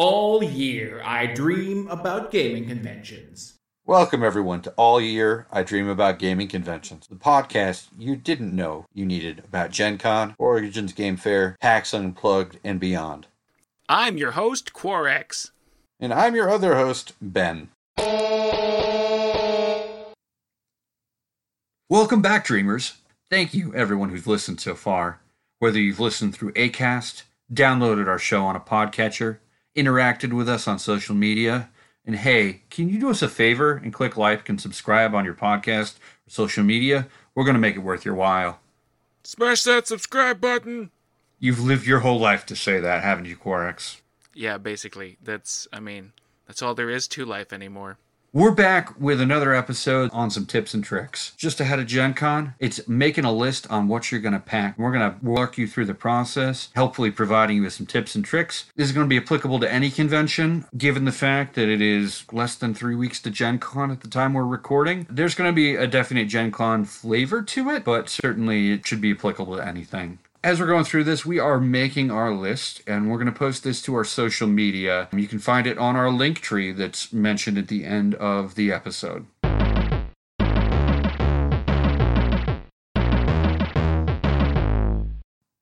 All year, I dream about gaming conventions. Welcome, everyone, to All Year I Dream About Gaming Conventions, the podcast you didn't know you needed about Gen Con, Origins Game Fair, PAX Unplugged, and beyond. I'm your host, Quarex. And I'm your other host, Ben. Welcome back, Dreamers. Thank you, everyone who's listened so far. Whether you've listened through ACAST, downloaded our show on a podcatcher, interacted with us on social media, and hey, can you do us a favor and click like and subscribe on your podcast or social media? We're going to make it worth your while. Smash that subscribe button. You've lived your whole life to say that, haven't you, Quarex? Yeah, basically. That's, I mean, that's all there is to life anymore. We're back with another episode on some tips and tricks. Just ahead of Gen Con, it's making a list on what you're going to pack. We're going to walk you through the process, helpfully providing you with some tips and tricks. This is going to be applicable to any convention, given the fact that it is less than three weeks to Gen Con at the time we're recording. There's going to be a definite Gen Con flavor to it, but certainly it should be applicable to anything as we're going through this, we are making our list and we're going to post this to our social media. You can find it on our link tree that's mentioned at the end of the episode.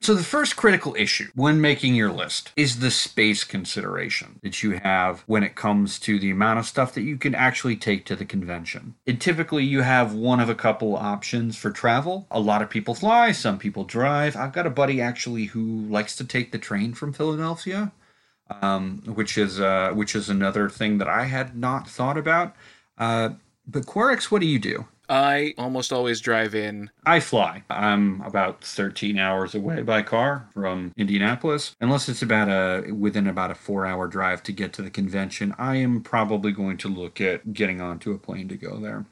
So, the first critical issue when making your list is the space consideration that you have when it comes to the amount of stuff that you can actually take to the convention. And typically, you have one of a couple options for travel. A lot of people fly, some people drive. I've got a buddy actually who likes to take the train from Philadelphia. Um, which is uh, which is another thing that I had not thought about. Uh, but Quarex, what do you do? I almost always drive in. I fly. I'm about 13 hours away by car from Indianapolis. Unless it's about a within about a 4-hour drive to get to the convention, I am probably going to look at getting onto a plane to go there.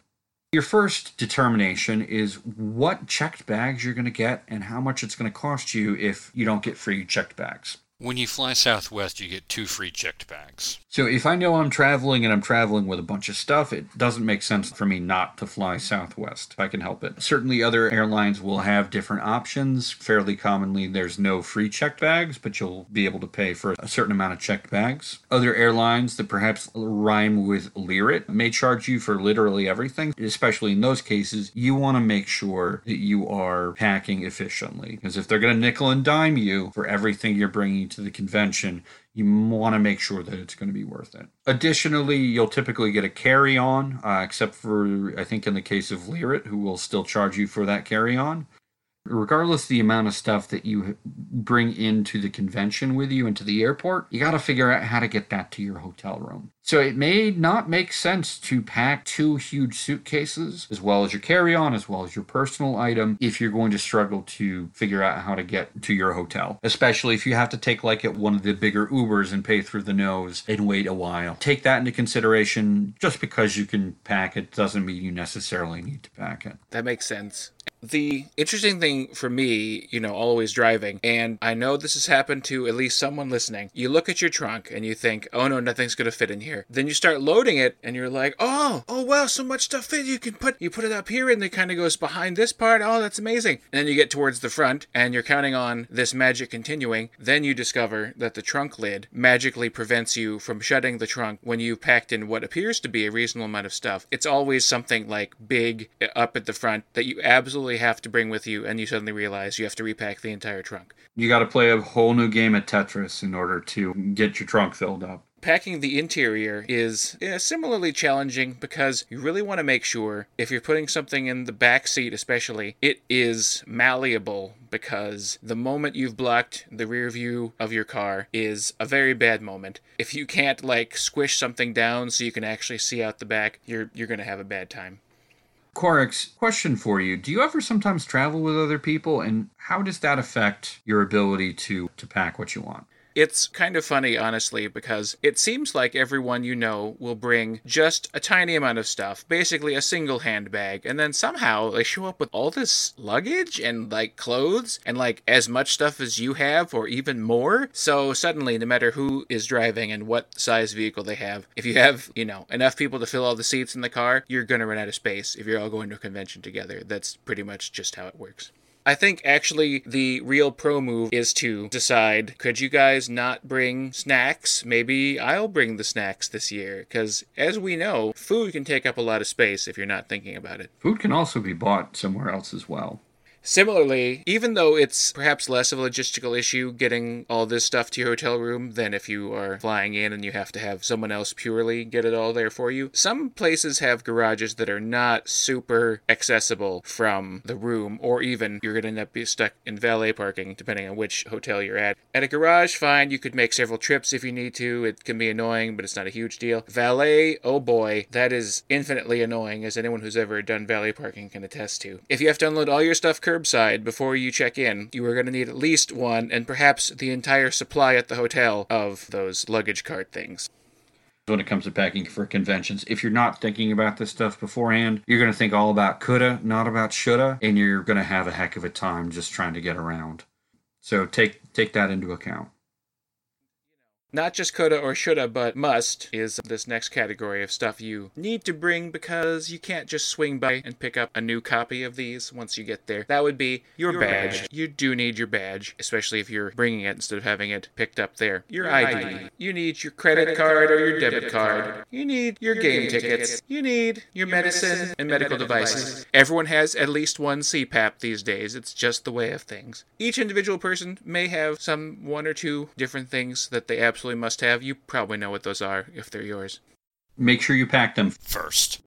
Your first determination is what checked bags you're going to get and how much it's going to cost you if you don't get free checked bags. When you fly Southwest, you get two free checked bags. So if I know I'm traveling and I'm traveling with a bunch of stuff, it doesn't make sense for me not to fly Southwest if I can help it. Certainly, other airlines will have different options. Fairly commonly, there's no free checked bags, but you'll be able to pay for a certain amount of checked bags. Other airlines that perhaps rhyme with Lerit may charge you for literally everything. Especially in those cases, you want to make sure that you are packing efficiently because if they're going to nickel and dime you for everything you're bringing to the convention, you want to make sure that it's going to be worth it. Additionally, you'll typically get a carry on, uh, except for, I think, in the case of Lerit, who will still charge you for that carry on regardless the amount of stuff that you bring into the convention with you into the airport, you got to figure out how to get that to your hotel room. So it may not make sense to pack two huge suitcases as well as your carry-on as well as your personal item if you're going to struggle to figure out how to get to your hotel, especially if you have to take like at one of the bigger Ubers and pay through the nose and wait a while. Take that into consideration. Just because you can pack it doesn't mean you necessarily need to pack it. That makes sense. The interesting thing for me, you know, always driving, and I know this has happened to at least someone listening. You look at your trunk and you think, oh no, nothing's going to fit in here. Then you start loading it and you're like, oh, oh wow, so much stuff fit. You can put, you put it up here and it kind of goes behind this part. Oh, that's amazing. And then you get towards the front and you're counting on this magic continuing. Then you discover that the trunk lid magically prevents you from shutting the trunk when you've packed in what appears to be a reasonable amount of stuff. It's always something like big uh, up at the front that you absolutely have to bring with you, and you suddenly realize you have to repack the entire trunk. You got to play a whole new game of Tetris in order to get your trunk filled up. Packing the interior is yeah, similarly challenging because you really want to make sure, if you're putting something in the back seat especially, it is malleable because the moment you've blocked the rear view of your car is a very bad moment. If you can't like squish something down so you can actually see out the back, you're you're going to have a bad time. Quarex, question for you. Do you ever sometimes travel with other people and how does that affect your ability to to pack what you want? It's kind of funny, honestly, because it seems like everyone you know will bring just a tiny amount of stuff, basically a single handbag, and then somehow they show up with all this luggage and like clothes and like as much stuff as you have or even more. So suddenly, no matter who is driving and what size vehicle they have, if you have, you know, enough people to fill all the seats in the car, you're going to run out of space if you're all going to a convention together. That's pretty much just how it works. I think actually the real pro move is to decide could you guys not bring snacks? Maybe I'll bring the snacks this year. Because as we know, food can take up a lot of space if you're not thinking about it. Food can also be bought somewhere else as well. Similarly, even though it's perhaps less of a logistical issue getting all this stuff to your hotel room than if you are flying in and you have to have someone else purely get it all there for you, some places have garages that are not super accessible from the room, or even you're going to end up be stuck in valet parking depending on which hotel you're at. At a garage, fine, you could make several trips if you need to. It can be annoying, but it's not a huge deal. Valet, oh boy, that is infinitely annoying, as anyone who's ever done valet parking can attest to. If you have to unload all your stuff curbside before you check in, you are going to need at least one and perhaps the entire supply at the hotel of those luggage cart things. when it comes to packing for conventions. If you're not thinking about this stuff beforehand, you're going to think all about coulda, not about shoulda, and you're going to have a heck of a time just trying to get around. So take take that into account. Not just coulda or shoulda, but must is this next category of stuff you need to bring because you can't just swing by and pick up a new copy of these once you get there. That would be your, Your badge. badge. You do need your badge, especially if you're bringing it instead of having it picked up there. Your, Your ID. ID. You need your credit card or your debit card. You need your game tickets. You need your medicine and medical devices. Everyone has at least one CPAP these days. It's just the way of things. Each individual person may have some one or two different things that they absolutely must have. You probably know what those are if they're yours. Make sure you pack them First.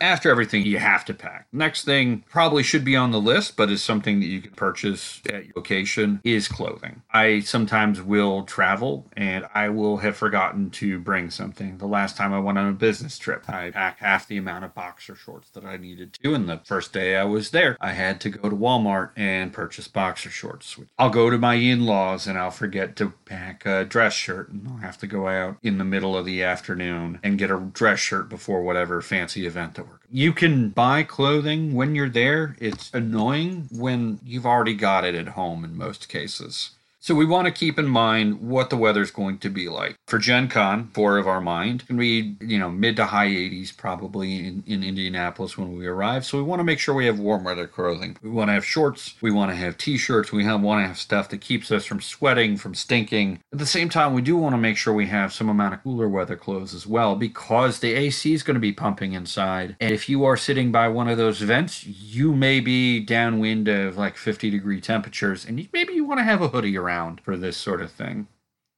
After everything, you have to pack. Next thing probably should be on the list, but is something that you can purchase at your location is clothing. I sometimes will travel and I will have forgotten to bring something. The last time I went on a business trip, I packed half the amount of boxer shorts that I needed to. And the first day I was there, I had to go to Walmart and purchase boxer shorts. I'll go to my in-laws and I'll forget to pack a dress shirt and I'll have to go out in the middle of the afternoon and get a dress shirt before whatever fancy event that we're you can buy clothing when you're there. It's annoying when you've already got it at home in most cases. So we want to keep in mind what the weather's going to be like. For Gen Con, four of our mind, can be, you know, mid to high 80s probably in, in Indianapolis when we arrive. So we want to make sure we have warm weather clothing. We want to have shorts. We want to have t-shirts. We have, want to have stuff that keeps us from sweating, from stinking. At the same time, we do want to make sure we have some amount of cooler weather clothes as well because the AC is going to be pumping inside. And if you are sitting by one of those vents, you may be downwind of like 50 degree temperatures and maybe you want to have a hoodie around for this sort of thing.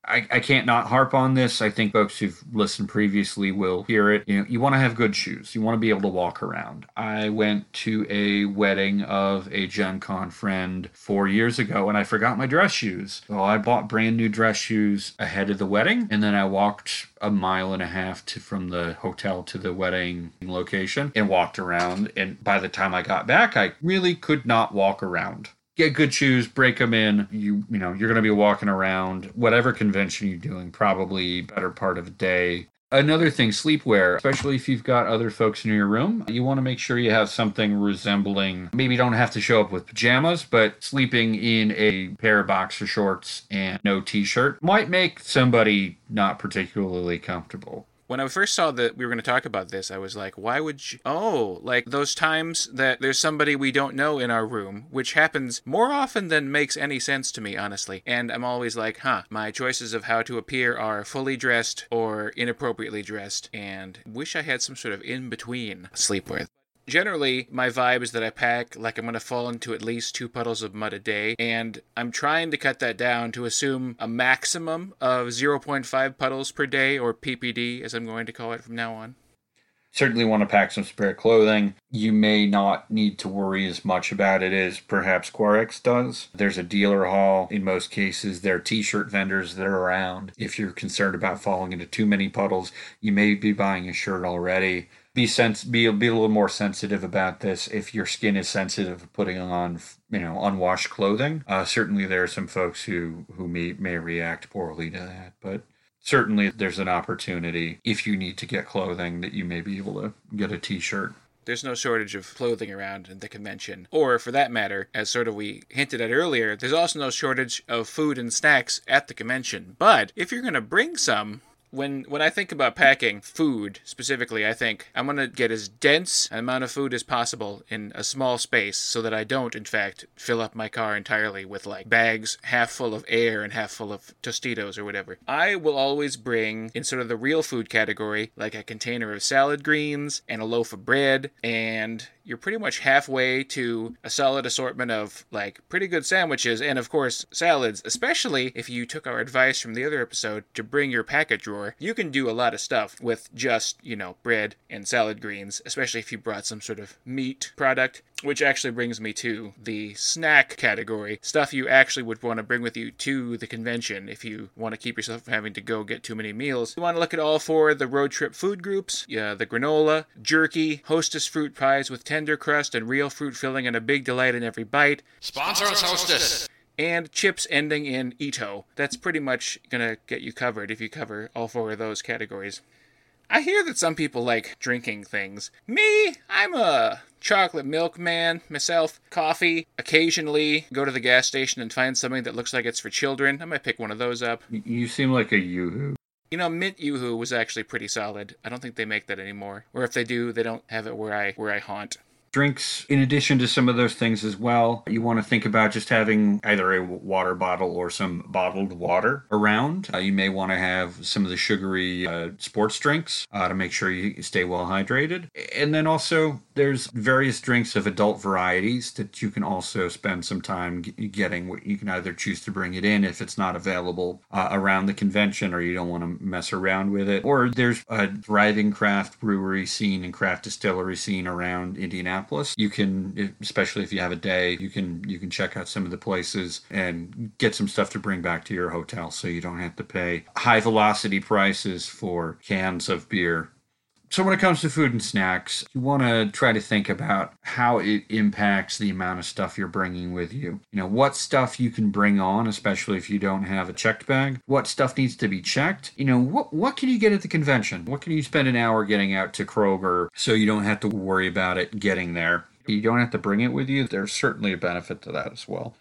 I, I can't not harp on this. I think folks who've listened previously will hear it. You know, you want to have good shoes. You want to be able to walk around. I went to a wedding of a Gen Con friend four years ago and I forgot my dress shoes. So I bought brand new dress shoes ahead of the wedding and then I walked a mile and a half to from the hotel to the wedding location and walked around and by the time I got back I really could not walk around get good shoes, break them in. You you know you're going to be walking around whatever convention you're doing, probably better part of a day. Another thing, sleepwear, especially if you've got other folks in your room, you want to make sure you have something resembling. Maybe you don't have to show up with pajamas, but sleeping in a pair of boxer shorts and no t-shirt might make somebody not particularly comfortable. When I first saw that we were going to talk about this, I was like, why would you? Oh, like those times that there's somebody we don't know in our room, which happens more often than makes any sense to me, honestly. And I'm always like, huh, my choices of how to appear are fully dressed or inappropriately dressed, and wish I had some sort of in between sleepwear. Generally, my vibe is that I pack like I'm going to fall into at least two puddles of mud a day, and I'm trying to cut that down to assume a maximum of 0.5 puddles per day, or PPD as I'm going to call it from now on. certainly want to pack some spare clothing. You may not need to worry as much about it as perhaps Quarex does. There's a dealer hall. In most cases, there are t shirt vendors that are around. If you're concerned about falling into too many puddles, you may be buying a shirt already. Be sens- be, be a little more sensitive about this if your skin is sensitive putting on you know unwashed clothing. Uh, certainly, there are some folks who who may may react poorly to that, but certainly there's an opportunity if you need to get clothing that you may be able to get a t-shirt There's no shortage of clothing around at the convention. Or, for that matter, as sort of we hinted at earlier, there's also no shortage of food and snacks at the convention. But if you're going to bring some, when when I think about packing food specifically, I think I'm gonna get as dense an amount of food as possible in a small space, so that I don't, in fact, fill up my car entirely with like bags half full of air and half full of Tostitos or whatever. I will always bring in sort of the real food category, like a container of salad greens and a loaf of bread, and you're pretty much halfway to a solid assortment of like pretty good sandwiches and of course salads, especially if you took our advice from the other episode to bring your packet drawer. You can do a lot of stuff with just, you know, bread and salad greens, especially if you brought some sort of meat product. Which actually brings me to the snack category. Stuff you actually would want to bring with you to the convention if you want to keep yourself from having to go get too many meals. You want to look at all four of the road trip food groups yeah, the granola, jerky, hostess fruit pies with tender crust and real fruit filling and a big delight in every bite, Sponsor us, hostess. and chips ending in ito. That's pretty much gonna get you covered if you cover all four of those categories. I hear that some people like drinking things. Me, I'm a chocolate milk man myself. Coffee, occasionally go to the gas station and find something that looks like it's for children. I might pick one of those up. You seem like a yoo-hoo. You know, mint yoo-hoo was actually pretty solid. I don't think they make that anymore. Or if they do, they don't have it where I where I haunt. Drinks, in addition to some of those things as well, you want to think about just having either a water bottle or some bottled water around. Uh, you may want to have some of the sugary uh, sports drinks uh, to make sure you stay well hydrated. And then also, there's various drinks of adult varieties that you can also spend some time getting. You can either choose to bring it in if it's not available uh, around the convention or you don't want to mess around with it. Or there's a thriving craft brewery scene and craft distillery scene around Indianapolis. You can, especially if you have a day, you can you can check out some of the places and get some stuff to bring back to your hotel, so you don't have to pay high velocity prices for cans of beer. So when it comes to food and snacks, you want to try to think about how it impacts the amount of stuff you're bringing with you. You know, what stuff you can bring on, especially if you don't have a checked bag. What stuff needs to be checked. You know, what what can you get at the convention? What can you spend an hour getting out to Kroger so you don't have to worry about it getting there? You don't have to bring it with you. There's certainly a benefit to that as well.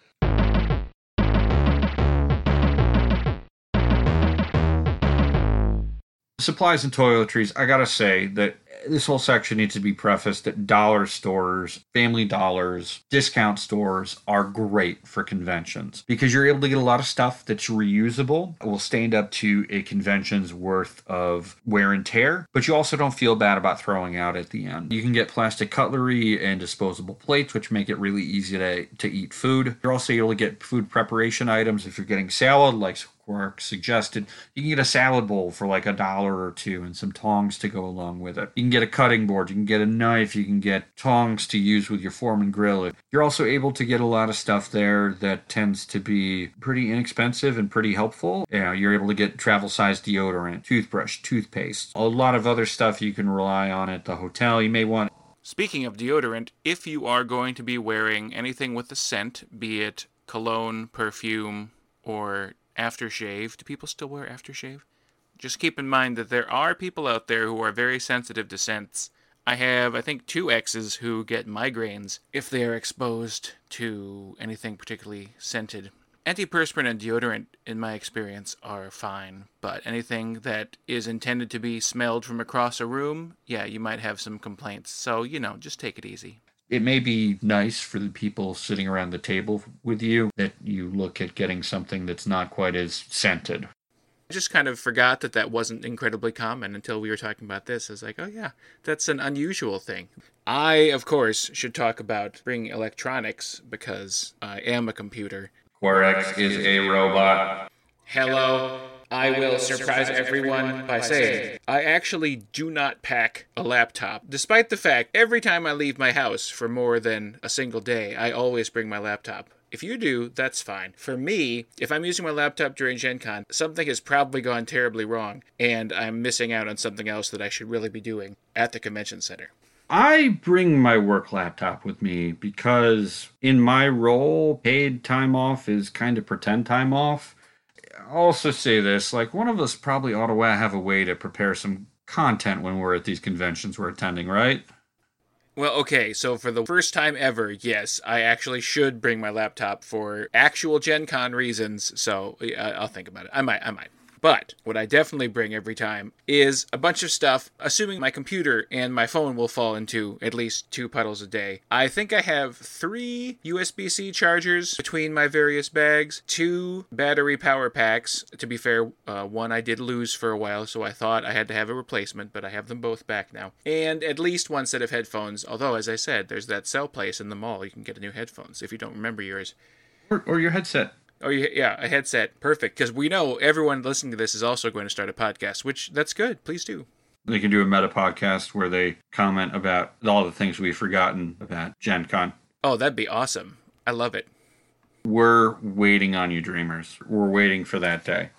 Supplies and toiletries, I gotta say that this whole section needs to be prefaced that dollar stores, family dollars, discount stores are great for conventions because you're able to get a lot of stuff that's reusable, will stand up to a convention's worth of wear and tear, but you also don't feel bad about throwing out at the end. You can get plastic cutlery and disposable plates, which make it really easy to, to eat food. You're also able to get food preparation items if you're getting salad, like Quark suggested. You can get a salad bowl for like a dollar or two and some tongs to go along with it. You can get a cutting board, you can get a knife, you can get tongs to use with your Foreman grill. You're also able to get a lot of stuff there that tends to be pretty inexpensive and pretty helpful. You know, you're able to get travel size deodorant, toothbrush, toothpaste, a lot of other stuff you can rely on at the hotel. You may want Speaking of deodorant, if you are going to be wearing anything with a scent, be it cologne, perfume, or aftershave, do people still wear aftershave? Just keep in mind that there are people out there who are very sensitive to scents. I have, I think, two exes who get migraines if they are exposed to anything particularly scented. Antiperspirant and deodorant, in my experience, are fine, but anything that is intended to be smelled from across a room, yeah, you might have some complaints. So, you know, just take it easy. It may be nice for the people sitting around the table with you that you look at getting something that's not quite as scented. I just kind of forgot that that wasn't incredibly common until we were talking about this. I was like, oh yeah, that's an unusual thing. I, of course, should talk about bringing electronics because I am a computer. Quarex is a robot. Hello. I will surprise everyone by saying I actually do not pack a laptop, despite the fact every time I leave my house for more than a single day, I always bring my laptop. If you do, that's fine. For me, if I'm using my laptop during Gen Con, something has probably gone terribly wrong, and I'm missing out on something else that I should really be doing at the convention center. I bring my work laptop with me because in my role, paid time off is kind of pretend time off. Also say this like, one of us probably ought to have a way to prepare some content when we're at these conventions we're attending, right? Well, okay, so for the first time ever, yes, I actually should bring my laptop for actual Gen Con reasons, so yeah, I'll think about it. I might, I might. But what I definitely bring every time is a bunch of stuff, assuming my computer and my phone will fall into at least two puddles a day. I think I have three USB C chargers between my various bags, two battery power packs. To be fair, uh, one I did lose for a while, so I thought I had to have a replacement, but I have them both back now. And at least one set of headphones, although, as I said, there's that cell place in the mall. You can get a new headphones if you don't remember yours. Or, or your headset. Oh yeah, a headset, perfect. Because we know everyone listening to this is also going to start a podcast, which that's good. Please do. They can do a meta podcast where they comment about all the things we've forgotten about Gen Con. Oh, that'd be awesome. I love it. We're waiting on you, dreamers. We're waiting for that day.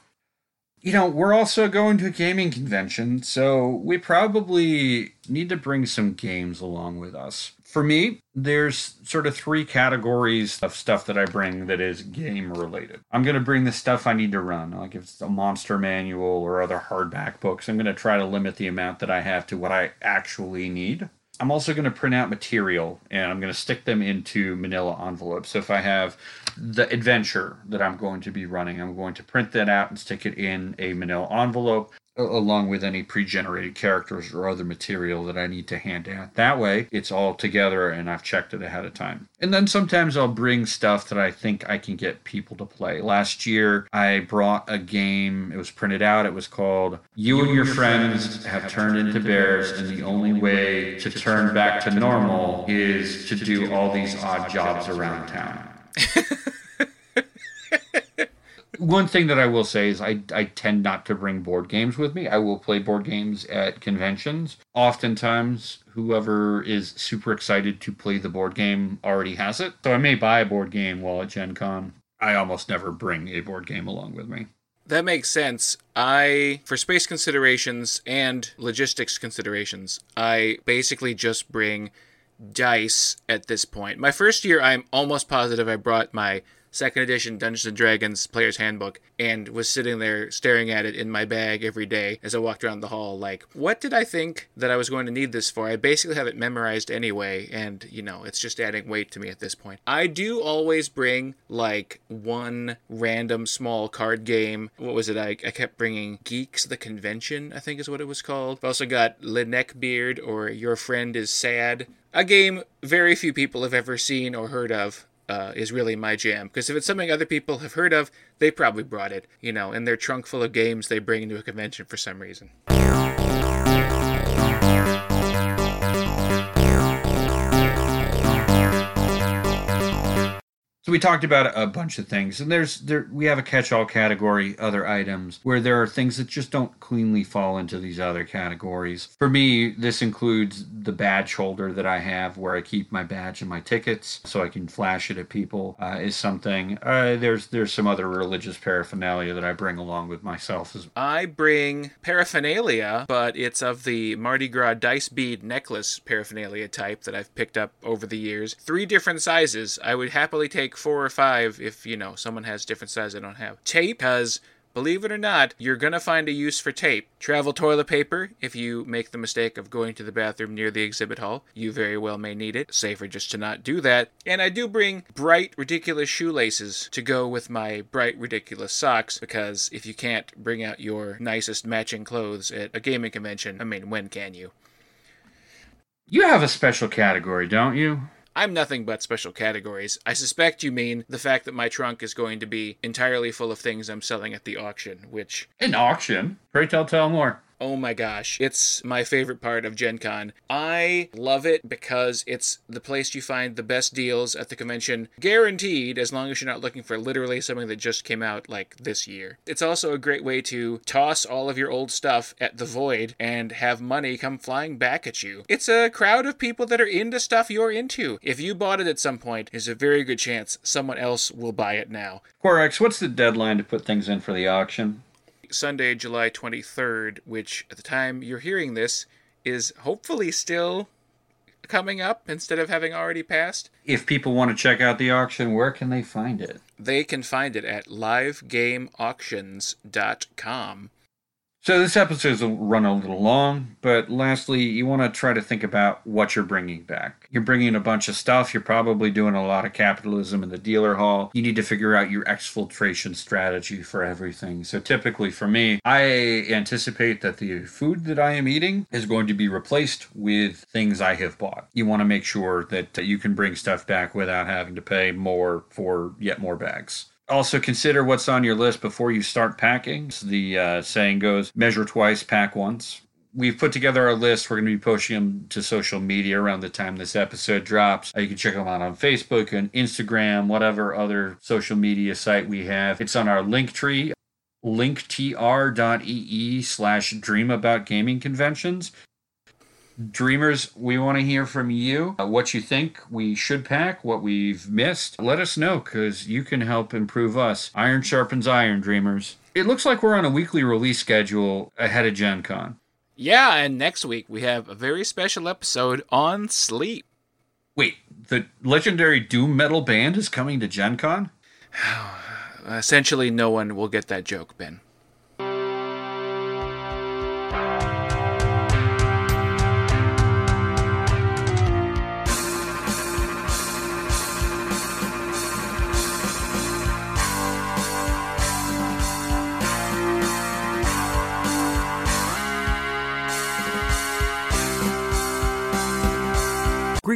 You know, we're also going to a gaming convention, so we probably need to bring some games along with us. For me, there's sort of three categories of stuff that I bring that is game related. I'm going to bring the stuff I need to run, like if it's a monster manual or other hardback books. I'm going to try to limit the amount that I have to what I actually need. I'm also going to print out material and I'm going to stick them into manila envelopes. So if I have the adventure that I'm going to be running, I'm going to print that out and stick it in a manila envelope along with any pre-generated characters or other material that I need to hand out. That way, it's all together and I've checked it ahead of time. And then sometimes I'll bring stuff that I think I can get people to play. Last year, I brought a game. It was printed out. It was called "You and Your Friends Have Turned Into Bears, and the Only Way to Turn Back to Normal is to Do All These Odd Jobs Around Town." one thing that I will say is I, I tend not to bring board games with me. I will play board games at conventions. Oftentimes, whoever is super excited to play the board game already has it. So I may buy a board game while at Gen Con. I almost never bring a board game along with me. That makes sense. I, for space considerations and logistics considerations, I basically just bring dice at this point. My first year, I'm almost positive I brought my second edition Dungeons and Dragons Player's Handbook and was sitting there staring at it in my bag every day as I walked around the hall. Like, what did I think that I was going to need this for? I basically have it memorized anyway, and you know, it's just adding weight to me at this point. I do always bring like one random small card game. What was it? I, I kept bringing Geeks the Convention, I think is what it was called. I've also got Le Beard or Your Friend is Sad. A game very few people have ever seen or heard of uh, is really my jam. Because if it's something other people have heard of, they probably brought it, you know, in their trunk full of games they bring into a convention for some reason. So we talked about a bunch of things, and there's there we have a catch-all category, other items, where there are things that just don't cleanly fall into these other categories. For me, this includes the badge holder that I have, where I keep my badge and my tickets, so I can flash it at people. Uh, is something. Uh, there's there's some other religious paraphernalia that I bring along with myself. As I bring paraphernalia, but it's of the Mardi Gras dice bead necklace paraphernalia type that I've picked up over the years. Three different sizes. I would happily take take four or five if, you know, someone has different size I don't have. Tape, because believe it or not, you're going to find a use for tape. Travel toilet paper, if you make the mistake of going to the bathroom near the exhibit hall, you very well may need it. Safer just to not do that. And I do bring bright, ridiculous shoelaces to go with my bright, ridiculous socks, because if you can't bring out your nicest matching clothes at a gaming convention, I mean, when can you? You have a special category, don't you? I'm nothing but special categories. I suspect you mean the fact that my trunk is going to be entirely full of things I'm selling at the auction, which. An auction? Pray tell, tell more. Oh my gosh, it's my favorite part of Gen Con. I love it because it's the place you find the best deals at the convention, guaranteed, as long as you're not looking for literally something that just came out like this year. It's also a great way to toss all of your old stuff at the void and have money come flying back at you. It's a crowd of people that are into stuff you're into. If you bought it at some point, there's a very good chance someone else will buy it now. Quarex, what's the deadline to put things in for the auction? Sunday, July 23rd, which at the time you're hearing this is hopefully still coming up instead of having already passed. If people want to check out the auction, where can they find it? They can find it at livegameauctions.com. So this episode's run a little long, but lastly, you want to try to think about what you're bringing back. You're bringing a bunch of stuff. You're probably doing a lot of capitalism in the dealer hall. You need to figure out your exfiltration strategy for everything. So typically for me, I anticipate that the food that I am eating is going to be replaced with things I have bought. You want to make sure that you can bring stuff back without having to pay more for yet more bags also consider what's on your list before you start packing. The uh, saying goes measure twice, pack once. We've put together our list. We're going to be posting them to social media around the time this episode drops. Uh, you can check them out on Facebook and Instagram, whatever other social media site we have. It's on our link tree, linktr.ee slash dream about gaming conventions. Dreamers, we want to hear from you uh, what you think we should pack, what we've missed. Let us know because you can help improve us. Iron sharpens iron, Dreamers. It looks like we're on a weekly release schedule ahead of Gen Con. Yeah, and next week we have a very special episode on sleep. Wait, the legendary doom metal band is coming to Gen Con? Essentially, no one will get that joke, Ben.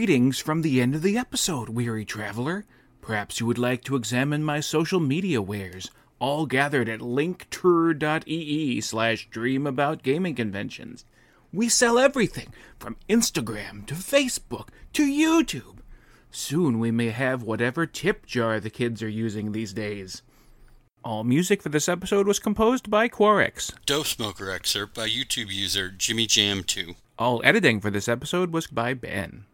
Greetings from the end of the episode, weary traveler. Perhaps you would like to examine my social media wares, all gathered at linktree slash dream about gaming conventions. We sell everything from Instagram to Facebook to YouTube. Soon we may have whatever tip jar the kids are using these days. All music for this episode was composed by Quarex. Dope Smoker excerpt by YouTube user Jimmy Jam 2. All editing for this episode was by Ben.